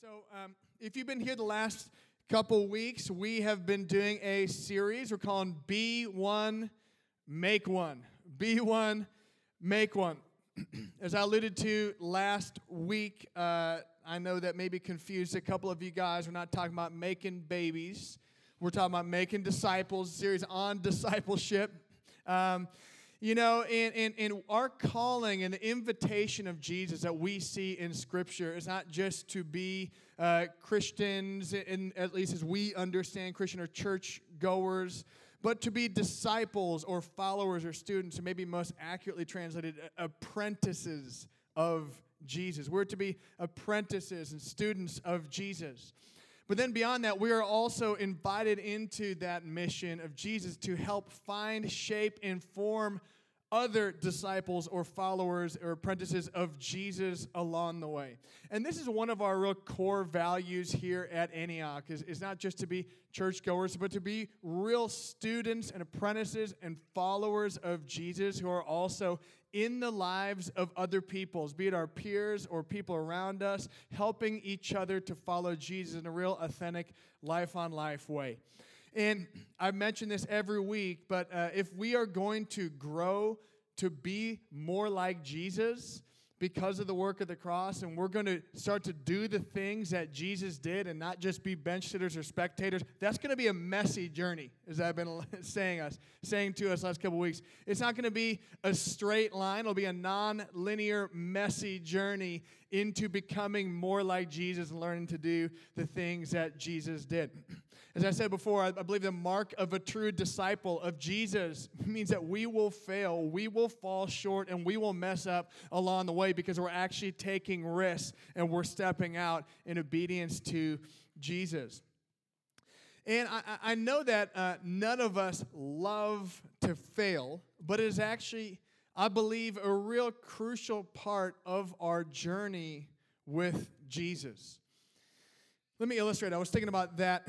So, um, if you've been here the last couple weeks, we have been doing a series we're calling Be One, Make One. Be One, Make One. As I alluded to last week, uh, I know that maybe confused a couple of you guys. We're not talking about making babies, we're talking about making disciples, series on discipleship. Um, you know, in, in, in our calling and the invitation of Jesus that we see in Scripture is not just to be uh, Christians, in, at least as we understand Christian or church goers, but to be disciples or followers or students, or maybe most accurately translated, apprentices of Jesus. We're to be apprentices and students of Jesus. But then beyond that, we are also invited into that mission of Jesus to help find, shape, and form other disciples or followers or apprentices of Jesus along the way. And this is one of our real core values here at Antioch is, is not just to be churchgoers, but to be real students and apprentices and followers of Jesus who are also in the lives of other peoples, be it our peers or people around us, helping each other to follow Jesus in a real authentic life on life way. And I mention this every week, but uh, if we are going to grow to be more like Jesus, because of the work of the cross, and we're going to start to do the things that Jesus did and not just be bench sitters or spectators. That's going to be a messy journey, as I've been saying us, saying to us last couple weeks. It's not going to be a straight line. It'll be a non-linear, messy journey into becoming more like Jesus and learning to do the things that Jesus did. As I said before, I, believe the mark of a true disciple of Jesus means that we will fail, we will fall short, and we will mess up along the way because we're actually taking risks and we're stepping out in obedience to Jesus. And I, I know that uh, none of us love to fail, but it is actually, I believe, a real crucial part of our journey with Jesus. Let me illustrate. I was thinking about that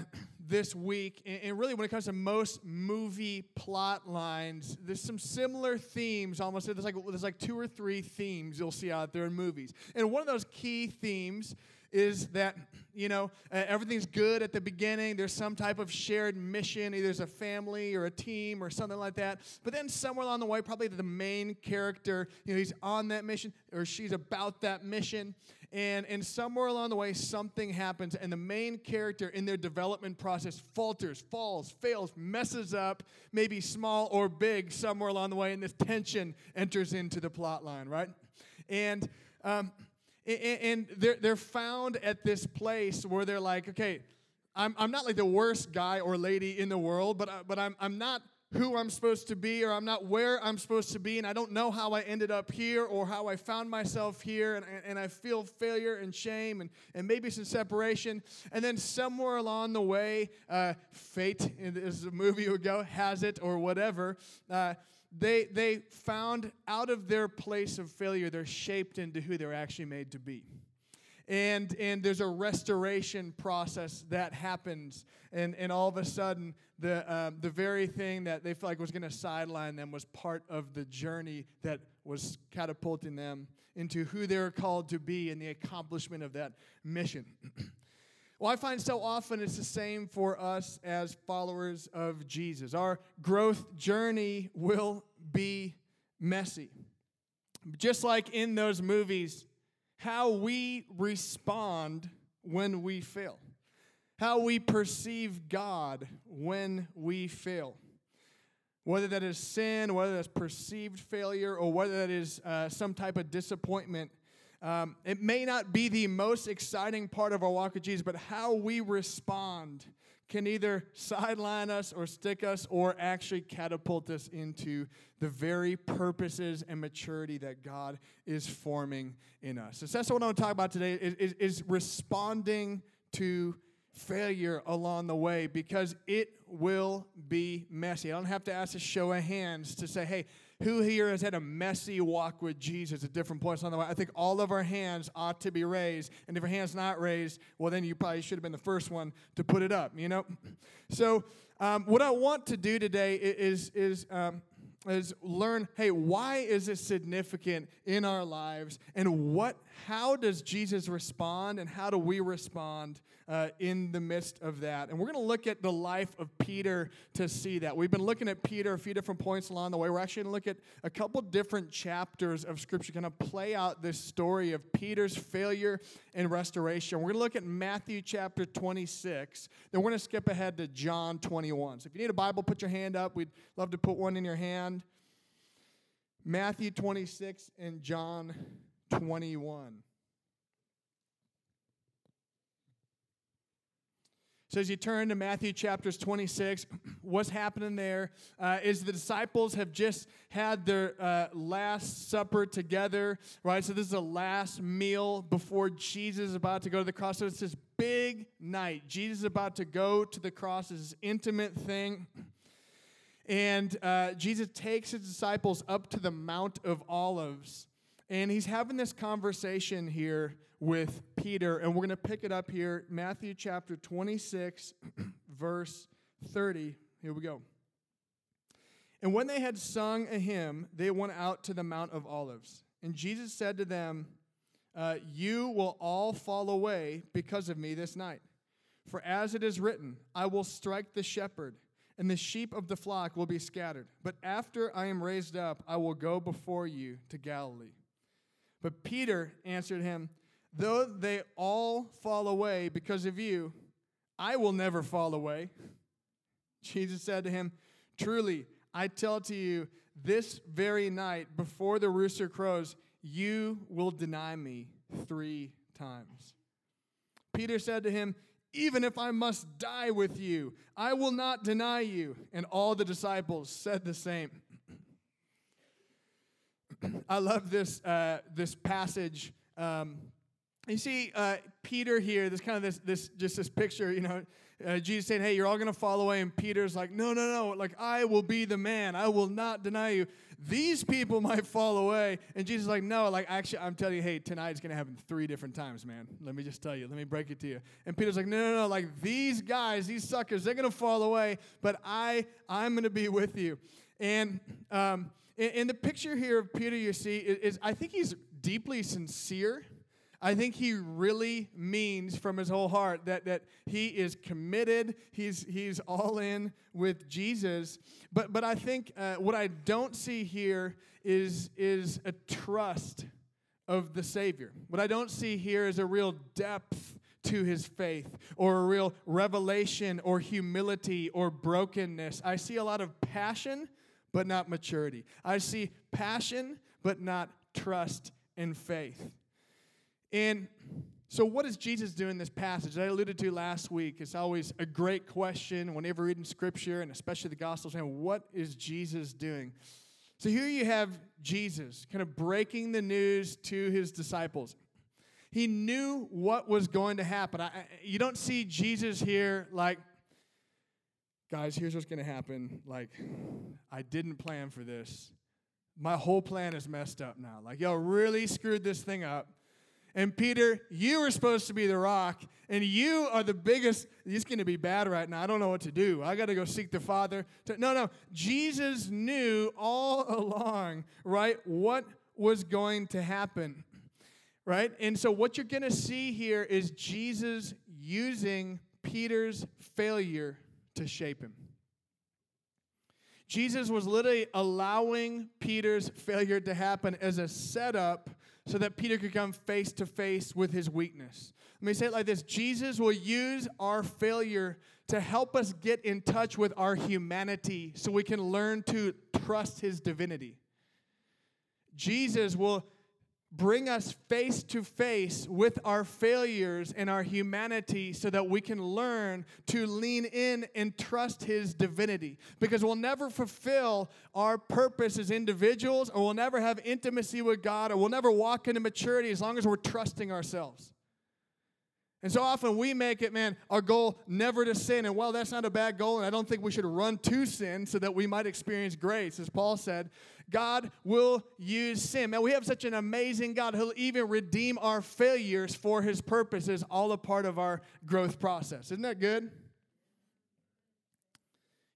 this week. And really, when it comes to most movie plot lines, there's some similar themes almost. There's like, there's like two or three themes you'll see out there in movies. And one of those key themes is that you know everything's good at the beginning. There's some type of shared mission either there's a family or a team or something like that. But then somewhere along the way probably the main character you know he's on that mission or she's about that mission. And, and somewhere along the way, something happens, and the main character in their development process falters, falls, fails, messes up, maybe small or big, somewhere along the way, and this tension enters into the plot line, right? And, um, and they're, they're found at this place where they're like, okay, I'm, I'm not like the worst guy or lady in the world, but, uh, but I'm, I'm not who I'm supposed to be or I'm not where I'm supposed to be and I don't know how I ended up here or how I found myself here and, and I feel failure and shame and, and maybe some separation. And then somewhere along the way, uh, fate, as the movie would go, has it or whatever, uh, they, they found out of their place of failure, they're shaped into who they're actually made to be. And and there's a restoration process that happens. And and all of a sudden the um, the very thing that they felt like was going to sideline them was part of the journey that was catapulting them into who they're called to be and the accomplishment of that mission well i find so often it's the same for us as followers of jesus. Our growth journey will be messy. Just like in those movies how we respond when we fail, how we perceive God when we fail. Whether that is sin, whether that's perceived failure, or whether that is uh, some type of disappointment, um, it may not be the most exciting part of our walk with Jesus, but how we respond can either sideline us or stick us or actually catapult us into the very purposes and maturity that God is forming in us. So that's what I want to talk about today is, is, is responding to failure along the way because it will be messy. I don't have to ask a show of hands to say, hey, who here has had a messy walk with Jesus at different points on the way? I think all of our hands ought to be raised. And if your hand's not raised, well, then you probably should have been the first one to put it up, you know? So, um, what I want to do today is, is, um, is learn hey, why is this significant in our lives? And what how does Jesus respond and how do we respond uh, in the midst of that? And we're going to look at the life of Peter to see that. We've been looking at Peter a few different points along the way. We're actually going to look at a couple different chapters of Scripture, kind of play out this story of Peter's failure and restoration. We're going to look at Matthew chapter 26. Then we're going to skip ahead to John 21. So if you need a Bible, put your hand up. We'd love to put one in your hand. Matthew 26 and John 21. So, as you turn to Matthew chapters 26, what's happening there uh, is the disciples have just had their uh, last supper together, right? So, this is the last meal before Jesus is about to go to the cross. So, it's this big night. Jesus is about to go to the cross, It's this intimate thing. And uh, Jesus takes his disciples up to the Mount of Olives. And he's having this conversation here with Peter. And we're going to pick it up here, Matthew chapter 26, verse 30. Here we go. And when they had sung a hymn, they went out to the Mount of Olives. And Jesus said to them, uh, You will all fall away because of me this night. For as it is written, I will strike the shepherd and the sheep of the flock will be scattered. But after I am raised up, I will go before you to Galilee. But Peter answered him, Though they all fall away because of you, I will never fall away. Jesus said to him, Truly, I tell to you, this very night, before the rooster crows, you will deny me three times. Peter said to him, even if I must die with you, I will not deny you. And all the disciples said the same. I love this, uh, this passage. Um, you see uh, Peter here, this kind of this, this just this picture, you know, uh, Jesus saying, hey, you're all going to fall away. And Peter's like, no, no, no. Like, I will be the man. I will not deny you. These people might fall away. And Jesus is like, no, like, actually, I'm telling you, hey, tonight's going to happen three different times, man. Let me just tell you. Let me break it to you. And Peter's like, no, no, no. Like, these guys, these suckers, they're going to fall away. But I, I'm going to be with you. And um, in, the picture here of Peter, you see, is, is I think he's deeply sincere I think he really means from his whole heart that, that he is committed, he's, he's all in with Jesus. But, but I think uh, what I don't see here is, is a trust of the Savior. What I don't see here is a real depth to his faith or a real revelation or humility or brokenness. I see a lot of passion, but not maturity. I see passion, but not trust and faith. And so, what is Jesus doing in this passage? I alluded to last week. It's always a great question whenever reading Scripture, and especially the Gospels. And what is Jesus doing? So, here you have Jesus kind of breaking the news to his disciples. He knew what was going to happen. I, you don't see Jesus here like, guys, here's what's going to happen. Like, I didn't plan for this. My whole plan is messed up now. Like, y'all really screwed this thing up. And Peter, you were supposed to be the rock, and you are the biggest. It's going to be bad right now. I don't know what to do. I got to go seek the Father. To, no, no. Jesus knew all along, right, what was going to happen, right? And so what you're going to see here is Jesus using Peter's failure to shape him. Jesus was literally allowing Peter's failure to happen as a setup so that Peter could come face to face with his weakness. Let me say it like this Jesus will use our failure to help us get in touch with our humanity so we can learn to trust his divinity. Jesus will bring us face to face with our failures and our humanity so that we can learn to lean in and trust His divinity. Because we'll never fulfill our purpose as individuals, or we'll never have intimacy with God, or we'll never walk into maturity as long as we're trusting ourselves. And so often we make it, man, our goal never to sin. And well, that's not a bad goal, and I don't think we should run to sin so that we might experience grace. As Paul said, God will use sin. Man, we have such an amazing God. He'll even redeem our failures for his purposes, all a part of our growth process. Isn't that good?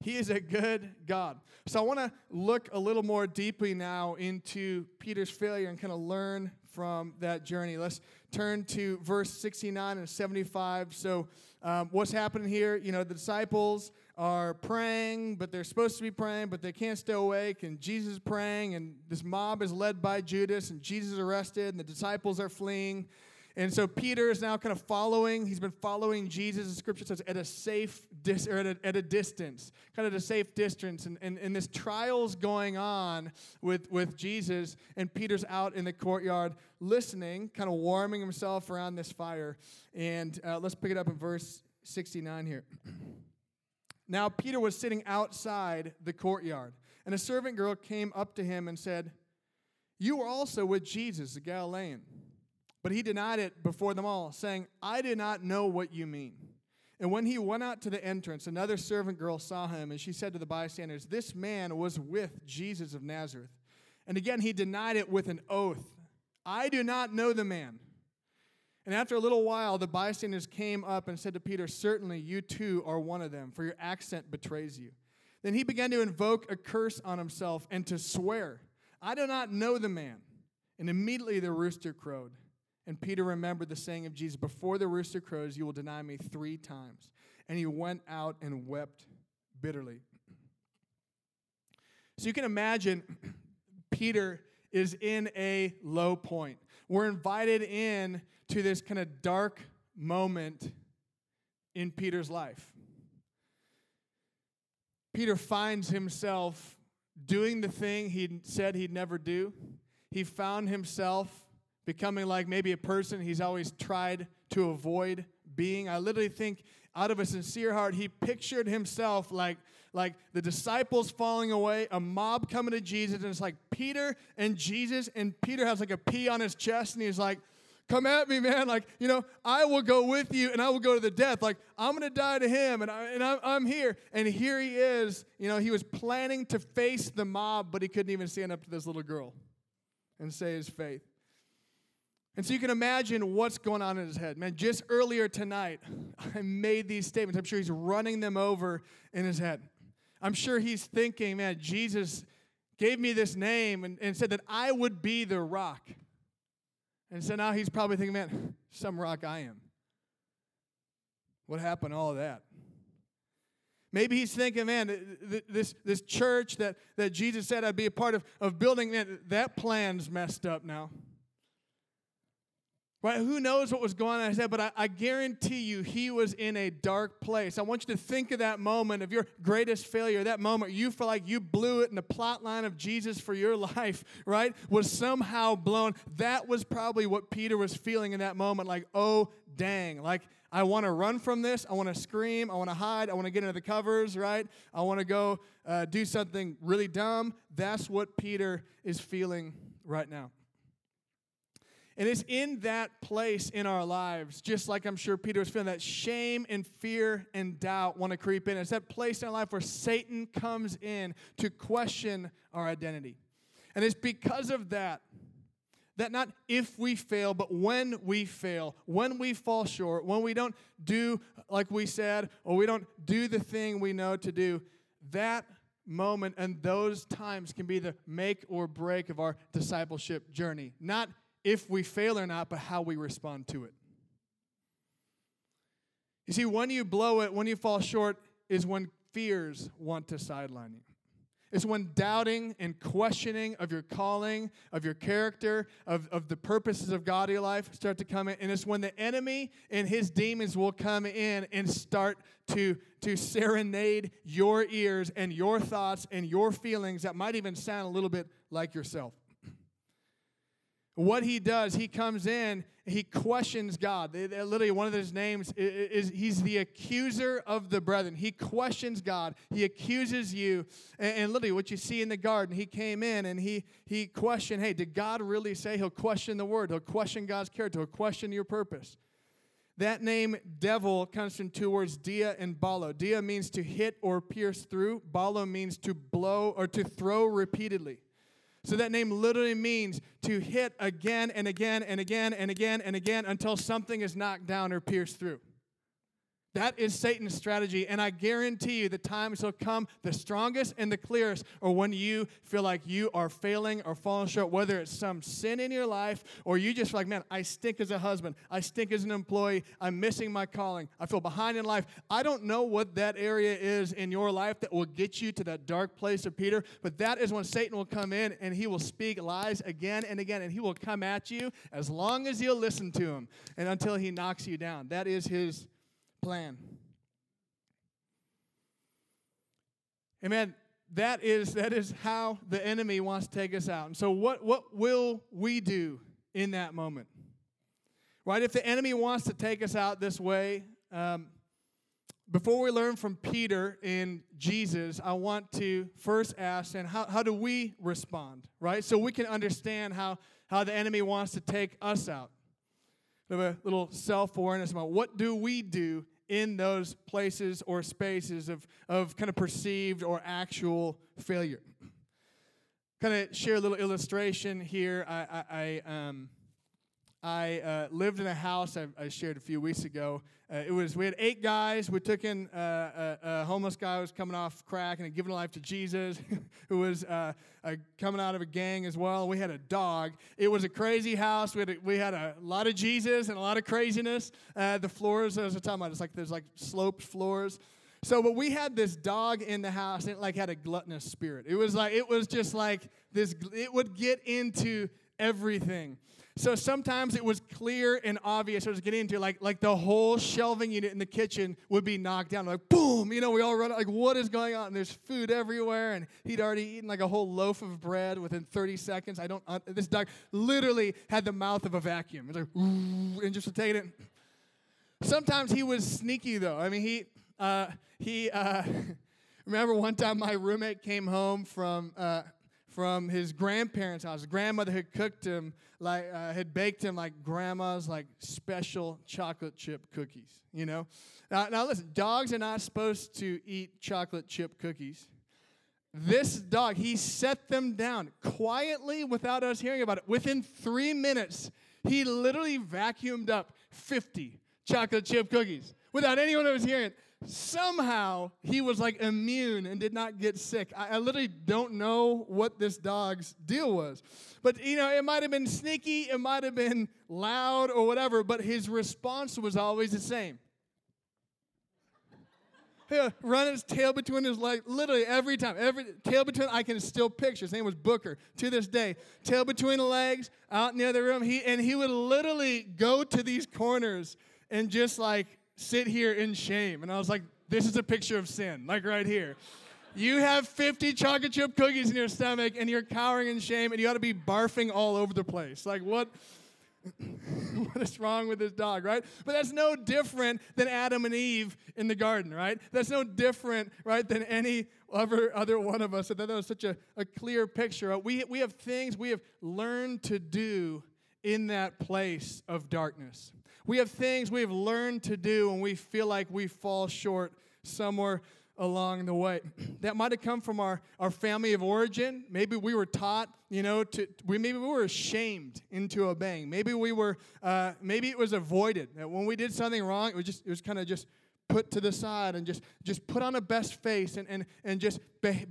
He is a good God. So I want to look a little more deeply now into Peter's failure and kind of learn from that journey. Let's turn to verse 69 and 75. So, um, what's happening here? You know, the disciples are praying, but they're supposed to be praying, but they can't stay awake. And Jesus is praying, and this mob is led by Judas, and Jesus is arrested, and the disciples are fleeing. And so Peter is now kind of following. He's been following Jesus. The scripture says at a safe dis- or at a, at a distance, kind of at a safe distance. And, and, and this trial's going on with, with Jesus. And Peter's out in the courtyard listening, kind of warming himself around this fire. And uh, let's pick it up in verse 69 here. now Peter was sitting outside the courtyard, and a servant girl came up to him and said, You were also with Jesus, the Galilean. But he denied it before them all, saying, I did not know what you mean. And when he went out to the entrance, another servant girl saw him, and she said to the bystanders, This man was with Jesus of Nazareth. And again he denied it with an oath I do not know the man. And after a little while, the bystanders came up and said to Peter, Certainly you too are one of them, for your accent betrays you. Then he began to invoke a curse on himself and to swear, I do not know the man. And immediately the rooster crowed. And Peter remembered the saying of Jesus, Before the rooster crows, you will deny me three times. And he went out and wept bitterly. So you can imagine Peter is in a low point. We're invited in to this kind of dark moment in Peter's life. Peter finds himself doing the thing he said he'd never do. He found himself becoming like maybe a person he's always tried to avoid being. I literally think out of a sincere heart, he pictured himself like, like the disciples falling away, a mob coming to Jesus, and it's like Peter and Jesus, and Peter has like a P on his chest, and he's like, Come at me, man. Like, you know, I will go with you and I will go to the death. Like, I'm going to die to him and, I, and I'm, I'm here. And here he is. You know, he was planning to face the mob, but he couldn't even stand up to this little girl and say his faith. And so you can imagine what's going on in his head. Man, just earlier tonight, I made these statements. I'm sure he's running them over in his head. I'm sure he's thinking, man, Jesus gave me this name and, and said that I would be the rock. And so now he's probably thinking, man, some rock I am. What happened to all that? Maybe he's thinking, man, this, this church that, that Jesus said I'd be a part of, of building, man, that plan's messed up now. Right? Who knows what was going on his head, but I, I, guarantee you he was in a dark place. I want you to think of that moment of your greatest failure, that moment you feel like you blew it and the plot line of Jesus for your life, right, was somehow blown. That was probably what Peter was feeling in that moment like, oh, dang. Like, I want to run from this. I want to scream. I want to hide. I want to get into the covers, right? I want to go uh, do something really dumb. That's what Peter is feeling right now. And it's in that place in our lives, just like I'm sure Peter was feeling, that shame and fear and doubt want to creep in. It's that place in our life where Satan comes in to question our identity. And it's because of that, that not if we fail, but when we fail, when we fall short, when we don't do like we said, or we don't do the thing we know to do, that moment and those times can be the make or break of our discipleship journey. Not if we fail or not, but how we respond to it. You see, when you blow it, when you fall short, is when fears want to sideline you. It's when doubting and questioning of your calling, of your character, of, of the purposes of God in your life start to come in. And it's when the enemy and his demons will come in and start to, to serenade your ears and your thoughts and your feelings that might even sound a little bit like yourself. What he does, he comes in, he questions God. Literally, one of his names is, he's the accuser of the brethren. He questions God. He accuses you. And, and literally, what you see in the garden, he came in and he he questioned, hey, did God really say? He'll question the word. He'll question God's character. He'll question your purpose. That name, devil, comes from two words, dia and balo. Dia means to hit or pierce through. Balo means to blow or to throw repeatedly. So that name literally means to hit again and again and again and again and again until something is knocked down or pierced through. That is Satan's strategy. And I guarantee you the times will come, the strongest and the clearest, or when you feel like you are failing or falling short, whether it's some sin in your life or you just feel like, man, I stink as a husband. I stink as an employee. I'm missing my calling. I feel behind in life. I don't know what that area is in your life that will get you to that dark place of Peter, but that is when Satan will come in and he will speak lies again and again, and he will come at you as long as you'll listen to him and until he knocks you down. That is his plan. Amen. That is that is how the enemy wants to take us out. And so what what will we do in that moment? Right? If the enemy wants to take us out this way, um, before we learn from Peter and Jesus, I want to first ask, and how, how do we respond, right? So we can understand how, how the enemy wants to take us out. We have a little self awareness about what do we do in those places or spaces of, of kind of perceived or actual failure. Kind of share a little illustration here. I, I, I um, I uh, lived in a house I, I, shared a few weeks ago. Uh, it was we had eight guys. We took in uh, a, a, homeless guy who was coming off crack and had given life to Jesus, who was uh, coming out of a gang as well. We had a dog. It was a crazy house. We had a, we had a lot of Jesus and a lot of craziness. Uh, the floors, as I was talking about, it's like there's like sloped floors. So, but we had this dog in the house, and it like had a gluttonous spirit. It was like it was just like this. It would get into everything. So sometimes it was clear and obvious. I was getting into like like the whole shelving unit in the kitchen would be knocked down. Like boom, you know, we all run like what is going on? And there's food everywhere, and he'd already eaten like a whole loaf of bread within 30 seconds. I don't. Uh, this dog literally had the mouth of a vacuum. It's like and just take it. Sometimes he was sneaky though. I mean, he uh, he. Uh, remember one time my roommate came home from. Uh, from his grandparents' house. His grandmother had cooked him like uh, had baked him like grandma's like special chocolate chip cookies. You know. Now, now listen, dogs are not supposed to eat chocolate chip cookies. This dog, he set them down quietly without us hearing about it. Within three minutes, he literally vacuumed up 50 chocolate chip cookies without anyone else hearing it somehow he was like immune and did not get sick. I, I, literally don't know what this dog's deal was. But, you know, it might have been sneaky, it might have been loud or whatever, but his response was always the same. Run his tail between his legs, literally every time. Every tail between, I can still picture. His name was Booker to this day. Tail between the legs, out in the other room. He, and he would literally go to these corners and just like sit here in shame. And I was like, this is a picture of sin, like right here. You have 50 chocolate chip cookies in your stomach and you're cowering in shame and you ought to be barfing all over the place. Like, what? what is wrong with this dog, right? But that's no different than Adam and Eve in the garden, right? That's no different, right, than any other, other one of us. And that was such a, a clear picture. We, we have things we have learned to do in that place of darkness. We have things we have learned to do and we feel like we fall short somewhere along the way. that might have come from our, our family of origin. Maybe we were taught, you know, to we maybe we were shamed into obeying. Maybe we were uh, maybe it was avoided. That when we did something wrong, it was just it was kind of just put to the side and just just put on a best face and and and just be,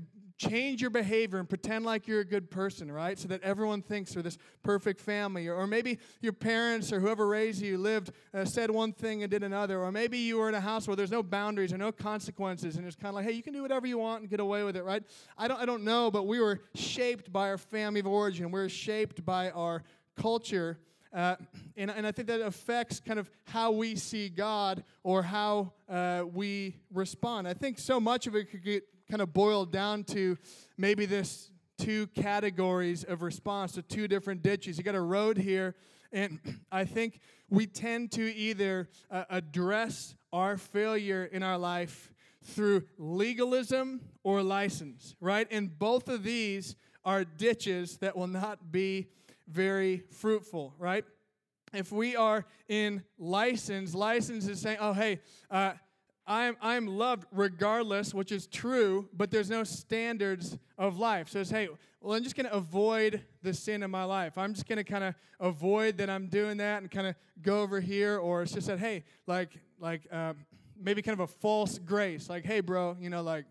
change your behavior and pretend like you're a good person, right? So that everyone thinks you're this perfect family. Or, maybe your parents or whoever raised you lived, uh, said one thing and did another. Or maybe you were in a house where there's no boundaries or no consequences and it's kind of like, hey, you can do whatever you want and get away with it, right? I don't, I don't know, but we were shaped by our family of origin. We we're shaped by our culture. Uh, and, and I think that affects kind of how we see God or how uh, we respond. I think so much of it could get kind of boiled down to maybe this two categories of response to two different ditches. You got a road here, and I think we tend to either uh, address our failure in our life through legalism or license, right? And both of these are ditches that will not be very fruitful, right? If we are in license, license is saying, oh, hey, uh, I'm, I'm loved regardless, which is true, but there's no standards of life. So it's, hey, well, I'm just going to avoid the sin in my life. I'm just going to kind of avoid that I'm doing that and kind of go over here. Or it's just that, hey, like, like um, maybe kind of a false grace. Like, hey, bro, you know, like,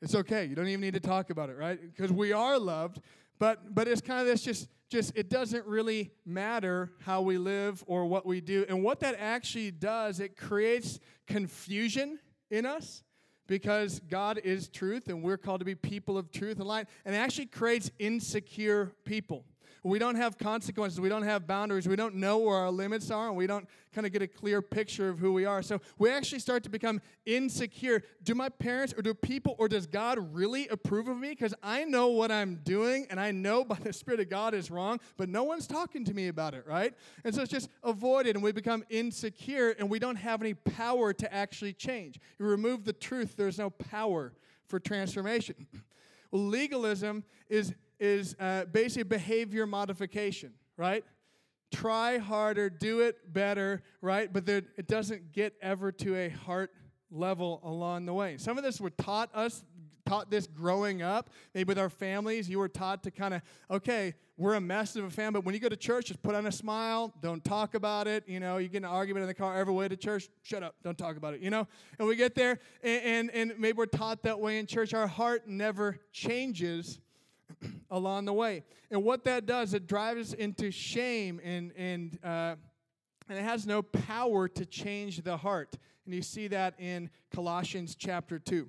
it's okay. You don't even need to talk about it, right? Because we are loved, but but it's kind of this just just it doesn't really matter how we live or what we do. And what that actually does, it creates confusion in us because God is truth and we're called to be people of truth and light, and it actually creates insecure people. We don't have consequences. We don't have boundaries. We don't know where our limits are, and we don't kind of get a clear picture of who we are. So we actually start to become insecure. Do my parents or do people or does God really approve of me? Because I know what I'm doing, and I know by the Spirit of God is wrong, but no one's talking to me about it, right? And so it's just avoided, and we become insecure, and we don't have any power to actually change. You remove the truth, there's no power for transformation. Well, legalism is is uh, basically behavior modification, right? Try harder, do it better, right? But there, it doesn't get ever to a heart level along the way. Some of this were taught us taught this growing up. Maybe with our families, you were taught to kind of, okay, we're a mess of a family, but when you go to church, just put on a smile, don't talk about it. You know, you get an argument in the car every way to church, shut up, don't talk about it, you know? And we get there, and, and, and maybe we're taught that way in church. Our heart never changes along the way. And what that does, it drives into shame and, and, uh, and it has no power to change the heart. And you see that in Colossians chapter 2.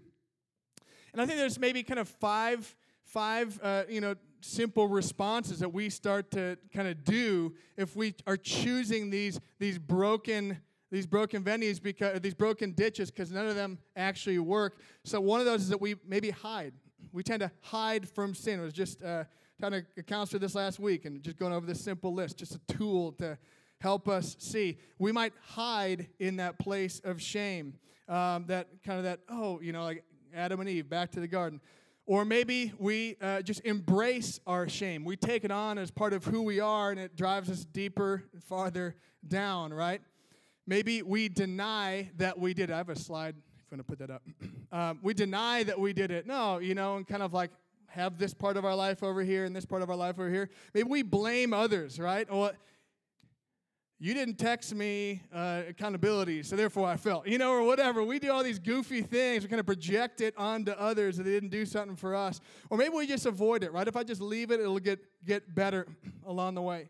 And I think there's maybe kind of five, five uh, you know, simple responses that we start to kind of do if we are choosing these, these broken these broken venues because these broken ditches because none of them actually work. So one of those is that we maybe hide we tend to hide from sin. I was just uh, trying to counselor this last week and just going over this simple list, just a tool to help us see. We might hide in that place of shame, um, that kind of that, oh, you know, like Adam and Eve, back to the garden. Or maybe we uh, just embrace our shame. We take it on as part of who we are and it drives us deeper and farther down, right? Maybe we deny that we did. I have a slide going to put that up. Um, we deny that we did it. No, you know, and kind of like have this part of our life over here and this part of our life over here. Maybe we blame others, right? Well, you didn't text me uh, accountability, so therefore I felt, you know, or whatever. We do all these goofy things. We kind of project it onto others that they didn't do something for us. Or maybe we just avoid it, right? If I just leave it, it'll get, get better along the way.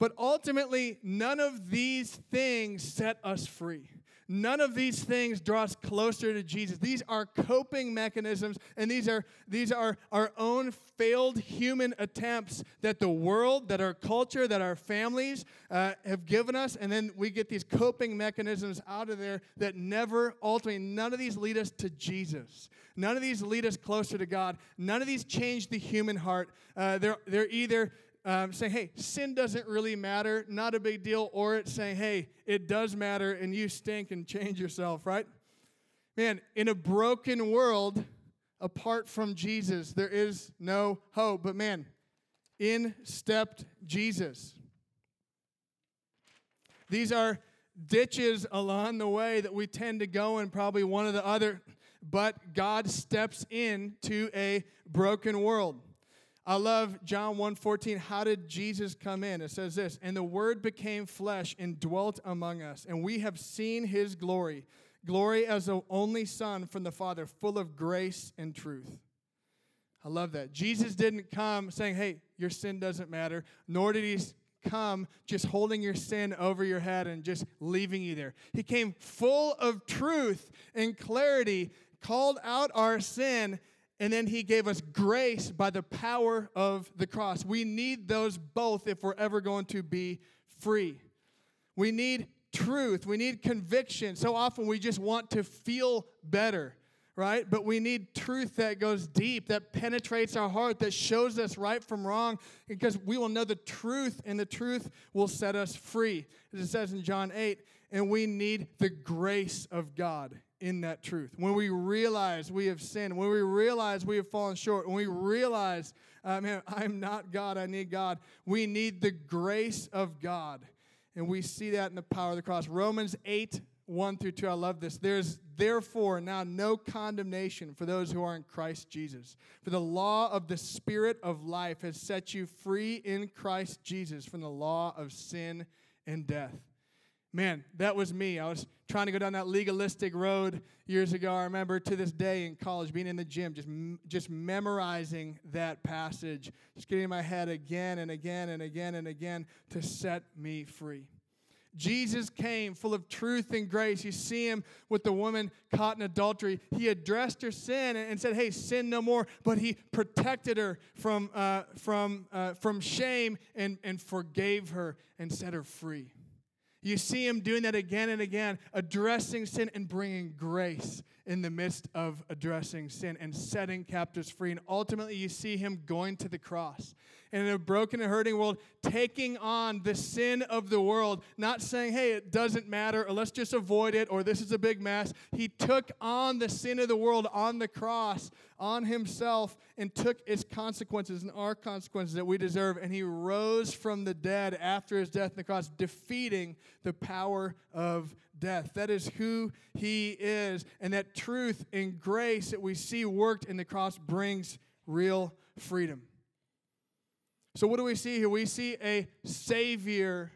But ultimately, none of these things set us free. None of these things draw us closer to Jesus. These are coping mechanisms, and these are, these are our own failed human attempts that the world, that our culture, that our families uh, have given us. And then we get these coping mechanisms out of there that never, ultimately, none of these lead us to Jesus. None of these lead us closer to God. None of these change the human heart. Uh, they're, they're either um, saying, hey, sin doesn't really matter, not a big deal, or it's saying, hey, it does matter and you stink and change yourself, right? Man, in a broken world, apart from Jesus, there is no hope. But man, in stepped Jesus. These are ditches along the way that we tend to go in, probably one or the other, but God steps into a broken world. I love John 1:14. How did Jesus come in? It says this, and the word became flesh and dwelt among us, and we have seen his glory, glory as the only son from the Father, full of grace and truth. I love that. Jesus didn't come saying, "Hey, your sin doesn't matter," nor did he come just holding your sin over your head and just leaving you there. He came full of truth and clarity, called out our sin, and then he gave us grace by the power of the cross. We need those both if we're ever going to be free. We need truth, we need conviction. So often we just want to feel better, right? But we need truth that goes deep, that penetrates our heart, that shows us right from wrong, because we will know the truth, and the truth will set us free. As it says in John 8, and we need the grace of God in that truth. When we realize we have sinned, when we realize we have fallen short, when we realize, uh, man, I'm not God, I need God, we need the grace of God. And we see that in the power of the cross. Romans 8, 1 through 2, I love this. There's therefore now no condemnation for those who are in Christ Jesus. For the law of the Spirit of life has set you free in Christ Jesus from the law of sin and death. Man, that was me. I was trying to go down that legalistic road years ago. I remember to this day in college being in the gym, just, just memorizing that passage, just getting in my head again and again and again and again to set me free. Jesus came full of truth and grace. You see him with the woman caught in adultery. He addressed her sin and said, Hey, sin no more. But he protected her from, uh, from, uh, from shame and, and forgave her and set her free. You see him doing that again and again, addressing sin and bringing grace in the midst of addressing sin and setting captives free. And ultimately, you see him going to the cross and in a broken and hurting world, taking on the sin of the world, not saying, hey, it doesn't matter, or let's just avoid it, or this is a big mess. He took on the sin of the world on the cross, on himself, and took its consequences and our consequences that we deserve. And he rose from the dead after his death on the cross, defeating the power of death. That is who he is. And that truth and grace that we see worked in the cross brings real freedom. So, what do we see here? We see a Savior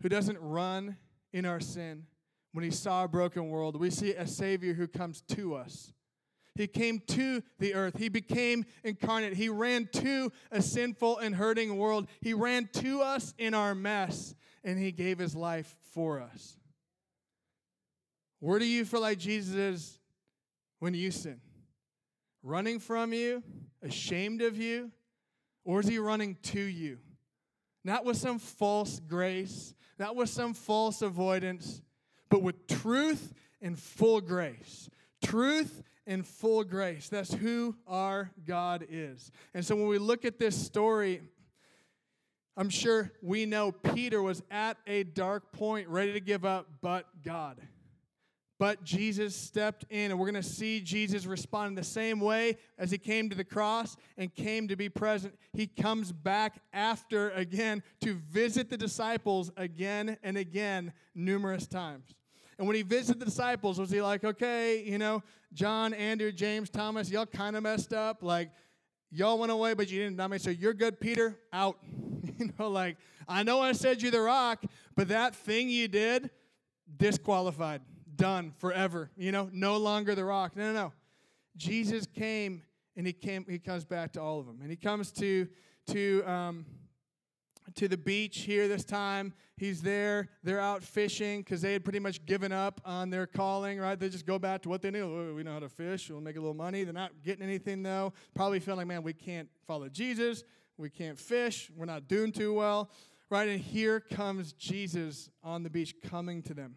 who doesn't run in our sin when he saw a broken world. We see a Savior who comes to us. He came to the earth. He became incarnate. He ran to a sinful and hurting world. He ran to us in our mess, and He gave His life for us. Where do you feel like Jesus is when you sin? Running from you? Ashamed of you? Or is he running to you? Not with some false grace, not with some false avoidance, but with truth and full grace. Truth and full grace. That's who our God is. And so when we look at this story, I'm sure we know Peter was at a dark point, ready to give up, but God. But Jesus stepped in, and we're going to see Jesus respond in the same way as he came to the cross and came to be present. He comes back after again to visit the disciples again and again, numerous times. And when he visited the disciples, was he like, okay, you know, John, Andrew, James, Thomas, y'all kind of messed up? Like, y'all went away, but you didn't nominate, so you're good, Peter, out. you know, like, I know I said you the rock, but that thing you did, disqualified done forever. You know, no longer the rock. No, no, no. Jesus came and he came. He comes back to all of them, and he comes to to um, to the beach here this time. He's there. They're out fishing because they had pretty much given up on their calling, right? They just go back to what they knew. we know how to fish. We'll make a little money. They're not getting anything, though. Probably feeling like, man, we can't follow Jesus. We can't fish. We're not doing too well, right? And here comes Jesus on the beach coming to them.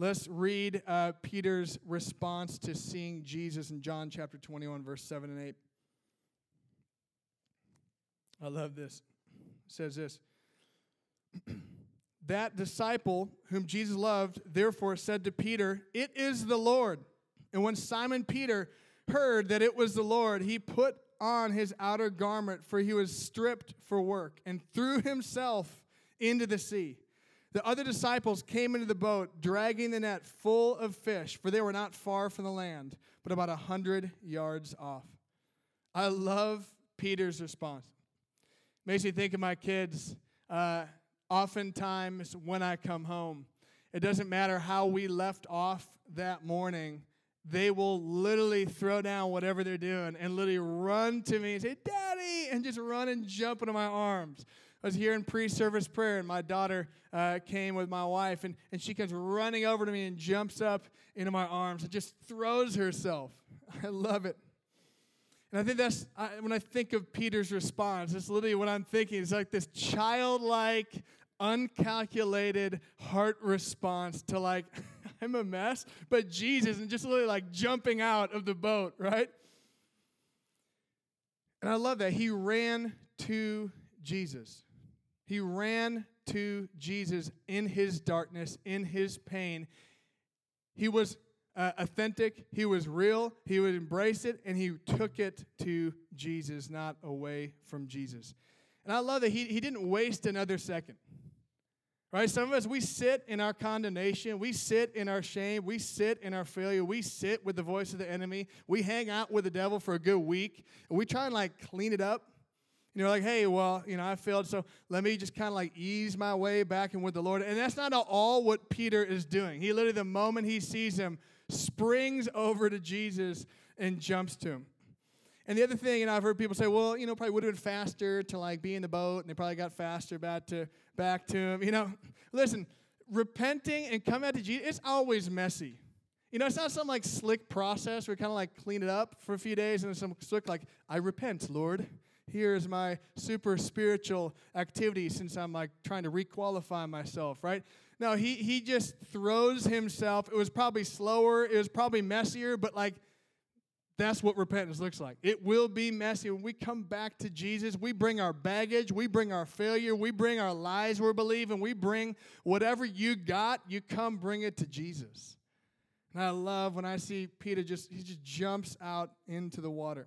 Let's read uh, Peter's response to seeing Jesus in John chapter 21, verse 7 and 8. I love this. It says this That disciple whom Jesus loved, therefore said to Peter, It is the Lord. And when Simon Peter heard that it was the Lord, he put on his outer garment, for he was stripped for work, and threw himself into the sea. The other disciples came into the boat, dragging the net full of fish, for they were not far from the land, but about a hundred yards off. I love Peter's response. Makes me think of my kids. Uh, oftentimes, when I come home, it doesn't matter how we left off that morning, they will literally throw down whatever they're doing and literally run to me and say, Daddy, and just run and jump into my arms. I was here in pre service prayer, and my daughter uh, came with my wife, and, and she comes running over to me and jumps up into my arms and just throws herself. I love it. And I think that's, I, when I think of Peter's response, that's literally what I'm thinking. It's like this childlike, uncalculated heart response to, like, I'm a mess, but Jesus, and just literally like jumping out of the boat, right? And I love that. He ran to Jesus. He ran to Jesus in his darkness, in his pain. He was uh, authentic, he was real, he would embrace it, and he took it to Jesus, not away from Jesus. And I love that he, he didn't waste another second. Right? Some of us, we sit in our condemnation. We sit in our shame. We sit in our failure. We sit with the voice of the enemy. We hang out with the devil for a good week. And we try and like clean it up. You know, like, hey, well, you know, I failed, so let me just kind of like ease my way back in with the Lord. And that's not all what Peter is doing. He literally, the moment he sees him, springs over to Jesus and jumps to him. And the other thing, and I've heard people say, well, you know, probably would have been faster to like be in the boat, and they probably got faster back to back to him. You know, listen, repenting and coming out to Jesus, it's always messy. You know, it's not some like slick process where we kind of like clean it up for a few days and then some slick like, I repent, Lord. Here's my super spiritual activity since I'm like trying to requalify myself, right? No, he he just throws himself. It was probably slower, it was probably messier, but like that's what repentance looks like. It will be messy. When we come back to Jesus, we bring our baggage, we bring our failure, we bring our lies we're believing, we bring whatever you got, you come bring it to Jesus. And I love when I see Peter just, he just jumps out into the water.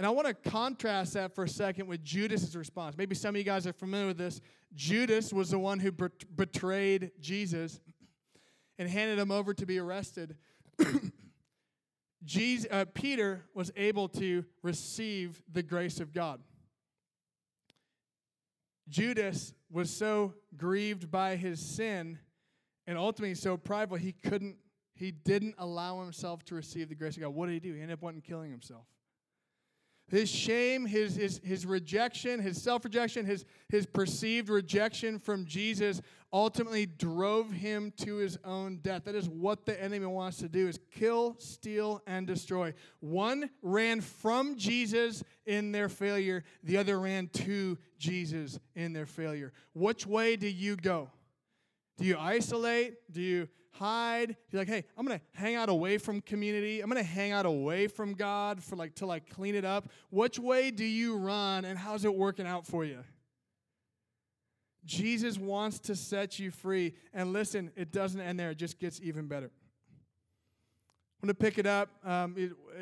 And I want to contrast that for a second with Judas's response. Maybe some of you guys are familiar with this. Judas was the one who betrayed Jesus and handed him over to be arrested. Jesus, uh, Peter was able to receive the grace of God. Judas was so grieved by his sin and ultimately so prideful he couldn't he didn't allow himself to receive the grace of God. What did he do? He ended up wanting killing himself. His shame, his, his, his rejection, his self rejection, his, his perceived rejection from Jesus ultimately drove him to his own death. That is what the enemy wants to do is kill, steal, and destroy. One ran from Jesus in their failure, the other ran to Jesus in their failure. Which way do you go? Do you isolate? Do you hide. You're like, hey, I'm gonna hang out away from community. I'm gonna hang out away from God for like to like clean it up. Which way do you run and how's it working out for you? Jesus wants to set you free. And listen, it doesn't end there, it just gets even better. I'm going to pick it up um,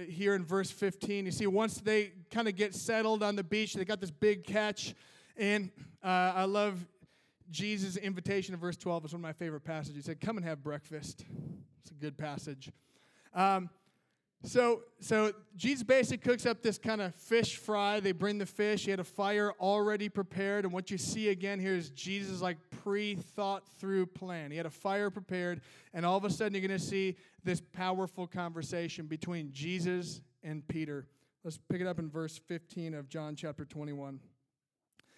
here in verse 15. You see, once they kind of get settled on the beach, they got this big catch. And uh, I love Jesus' invitation in verse 12 is one of my favorite passages. He said, Come and have breakfast. It's a good passage. Um, so, so Jesus basically cooks up this kind of fish fry. They bring the fish. He had a fire already prepared. And what you see again here is Jesus' like pre-thought through plan. He had a fire prepared, and all of a sudden you're going to see this powerful conversation between Jesus and Peter. Let's pick it up in verse 15 of John chapter 21.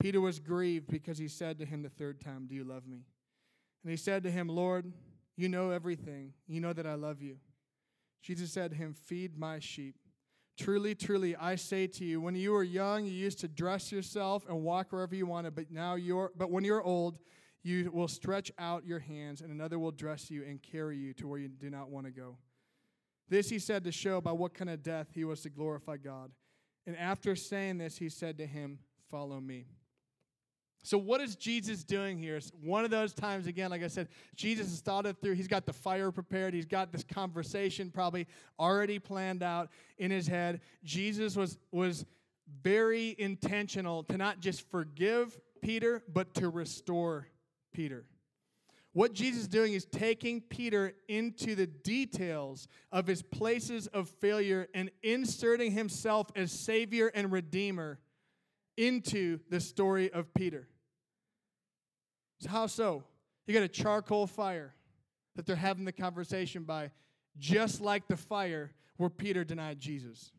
Peter was grieved because he said to him the third time, Do you love me? And he said to him, Lord, you know everything. You know that I love you. Jesus said to him, Feed my sheep. Truly, truly, I say to you, when you were young, you used to dress yourself and walk wherever you wanted, but now you're but when you're old, you will stretch out your hands, and another will dress you and carry you to where you do not want to go. This he said to show by what kind of death he was to glorify God. And after saying this, he said to him, Follow me. So, what is Jesus doing here? It's one of those times, again, like I said, Jesus has thought it through. He's got the fire prepared. He's got this conversation probably already planned out in his head. Jesus was, was very intentional to not just forgive Peter, but to restore Peter. What Jesus is doing is taking Peter into the details of his places of failure and inserting himself as Savior and Redeemer into the story of Peter. So, how so? You got a charcoal fire that they're having the conversation by, just like the fire where Peter denied Jesus.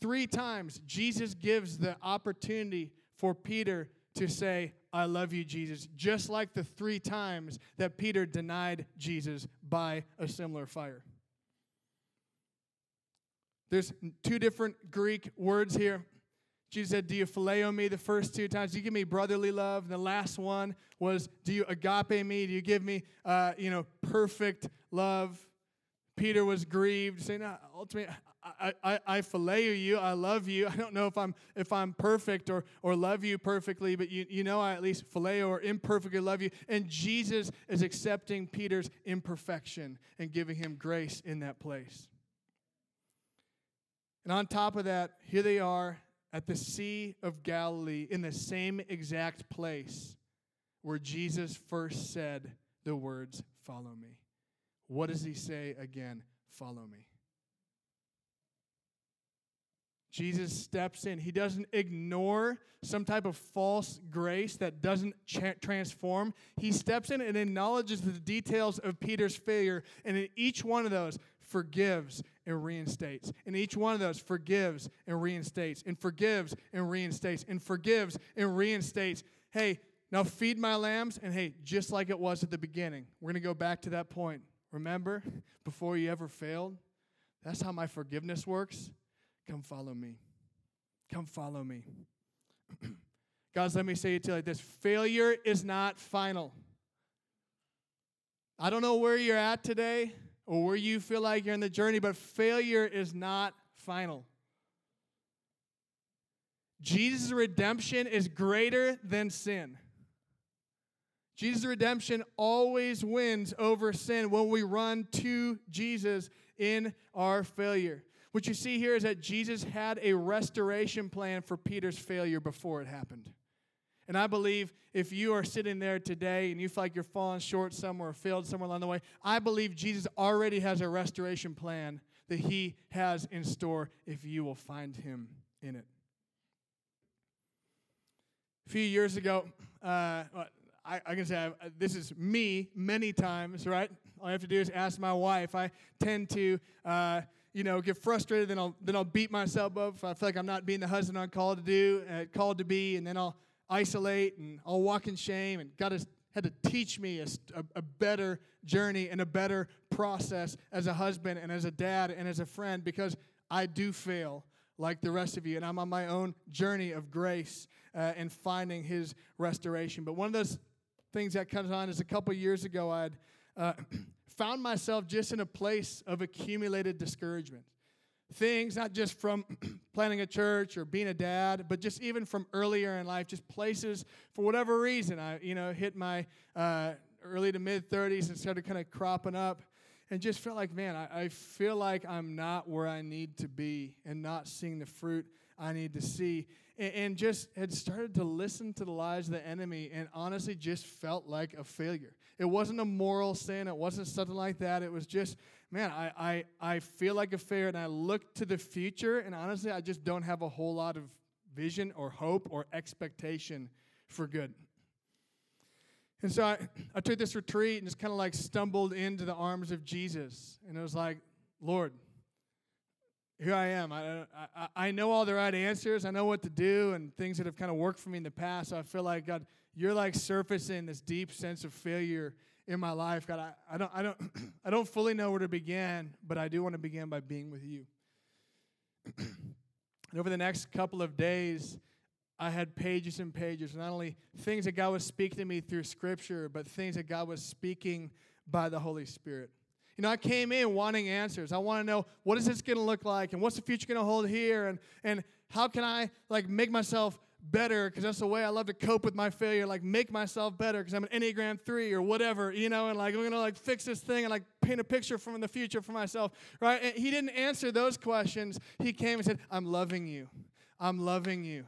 Three times, Jesus gives the opportunity for Peter to say, I love you, Jesus, just like the three times that Peter denied Jesus by a similar fire. There's two different Greek words here. Jesus said, Do you phileo me the first two times? Do you give me brotherly love? And the last one was, Do you agape me? Do you give me, uh, you know, perfect love? Peter was grieved, saying, no, ultimately, I, I, I, phileo you. I love you. I don't know if I'm if I'm perfect or or love you perfectly, but you, you know I at least phileo or imperfectly love you. And Jesus is accepting Peter's imperfection and giving him grace in that place. And on top of that, here they are at the Sea of Galilee in the same exact place where Jesus first said the words, Follow me. What does he say again? Follow me. Jesus steps in. He doesn't ignore some type of false grace that doesn't transform. He steps in and acknowledges the details of Peter's failure. And in each one of those, forgives and reinstates. And each one of those forgives and reinstates, and forgives and reinstates, and forgives and reinstates. Hey, now feed my lambs. And hey, just like it was at the beginning, we're going to go back to that point. Remember, before you ever failed? That's how my forgiveness works. Come follow me. Come follow me. Guys, let me say it to you like this failure is not final. I don't know where you're at today or where you feel like you're in the journey, but failure is not final. Jesus' redemption is greater than sin. Jesus' redemption always wins over sin when we run to Jesus in our failure. What you see here is that Jesus had a restoration plan for Peter's failure before it happened. And I believe if you are sitting there today and you feel like you're falling short somewhere failed somewhere along the way, I believe Jesus already has a restoration plan that he has in store if you will find him in it. A few years ago, uh, I, I, can say I, this is me many times, right? All I have to do is ask my wife. I tend to, uh, you know, get frustrated, then I'll then I'll beat myself up I feel like I'm not being the husband I'm called to do, uh, called to be, and then I'll isolate and I'll walk in shame. And God has had to teach me a, a, better journey and a better process as a husband and as a dad and as a friend because I do fail like the rest of you, and I'm on my own journey of grace uh, and finding His restoration. But one of those things that comes on is a couple years ago, I'd uh, found myself just in a place of accumulated discouragement. Things, not just from planning a church or being a dad, but just even from earlier in life, just places for whatever reason. I, you know, hit my uh, early to mid 30s and started kind of cropping up and just felt like, man, I, I feel like I'm not where I need to be and not seeing the fruit I need to see. And, and just had started to listen to the lies of the enemy and honestly just felt like a failure. It wasn't a moral sin. It wasn't something like that. It was just, man, I, I, I feel like a failure and I look to the future and honestly, I just don't have a whole lot of vision or hope or expectation for good. And so I, I took this retreat and just kind of like stumbled into the arms of Jesus. And it was like, Lord, here I am. I, I, I know all the right answers. I know what to do and things that have kind of worked for me in the past. So I feel like, God, you're like surfacing this deep sense of failure in my life. God, I, I don't I don't I don't fully know where to begin, but I do want to begin by being with you. and over the next couple of days, I had pages and pages, not only things that God was speaking to me through scripture, but things that God was speaking by the Holy Spirit. You know, I came in wanting answers. I want to know what is this going to look like and what's the future going to hold here and and how can I like make myself better because that's the way I love to cope with my failure. Like make myself better because I'm an Enneagram three or whatever, you know, and like I'm gonna like fix this thing and like paint a picture from the future for myself, right? And he didn't answer those questions. He came and said, "I'm loving you. I'm loving you."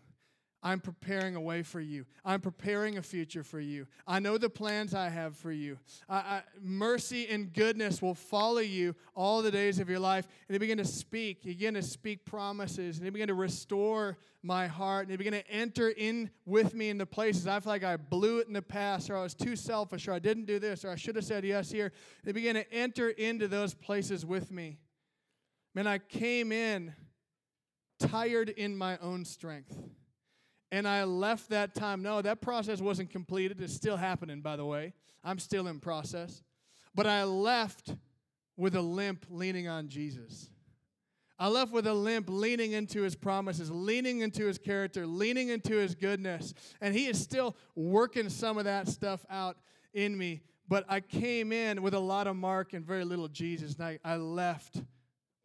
I'm preparing a way for you. I'm preparing a future for you. I know the plans I have for you. I, I, mercy and goodness will follow you all the days of your life. And they begin to speak. You begin to speak promises. And they begin to restore my heart. And they begin to enter in with me in the places I feel like I blew it in the past, or I was too selfish, or I didn't do this, or I should have said yes here. They begin to enter into those places with me. Man, I came in tired in my own strength. And I left that time. No, that process wasn't completed. It's still happening, by the way. I'm still in process. But I left with a limp leaning on Jesus. I left with a limp leaning into his promises, leaning into his character, leaning into his goodness. And he is still working some of that stuff out in me. But I came in with a lot of Mark and very little Jesus. And I, I left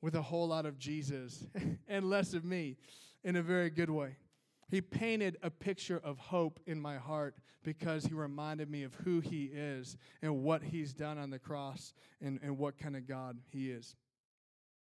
with a whole lot of Jesus and less of me in a very good way. He painted a picture of hope in my heart because he reminded me of who he is and what he's done on the cross and, and what kind of God he is.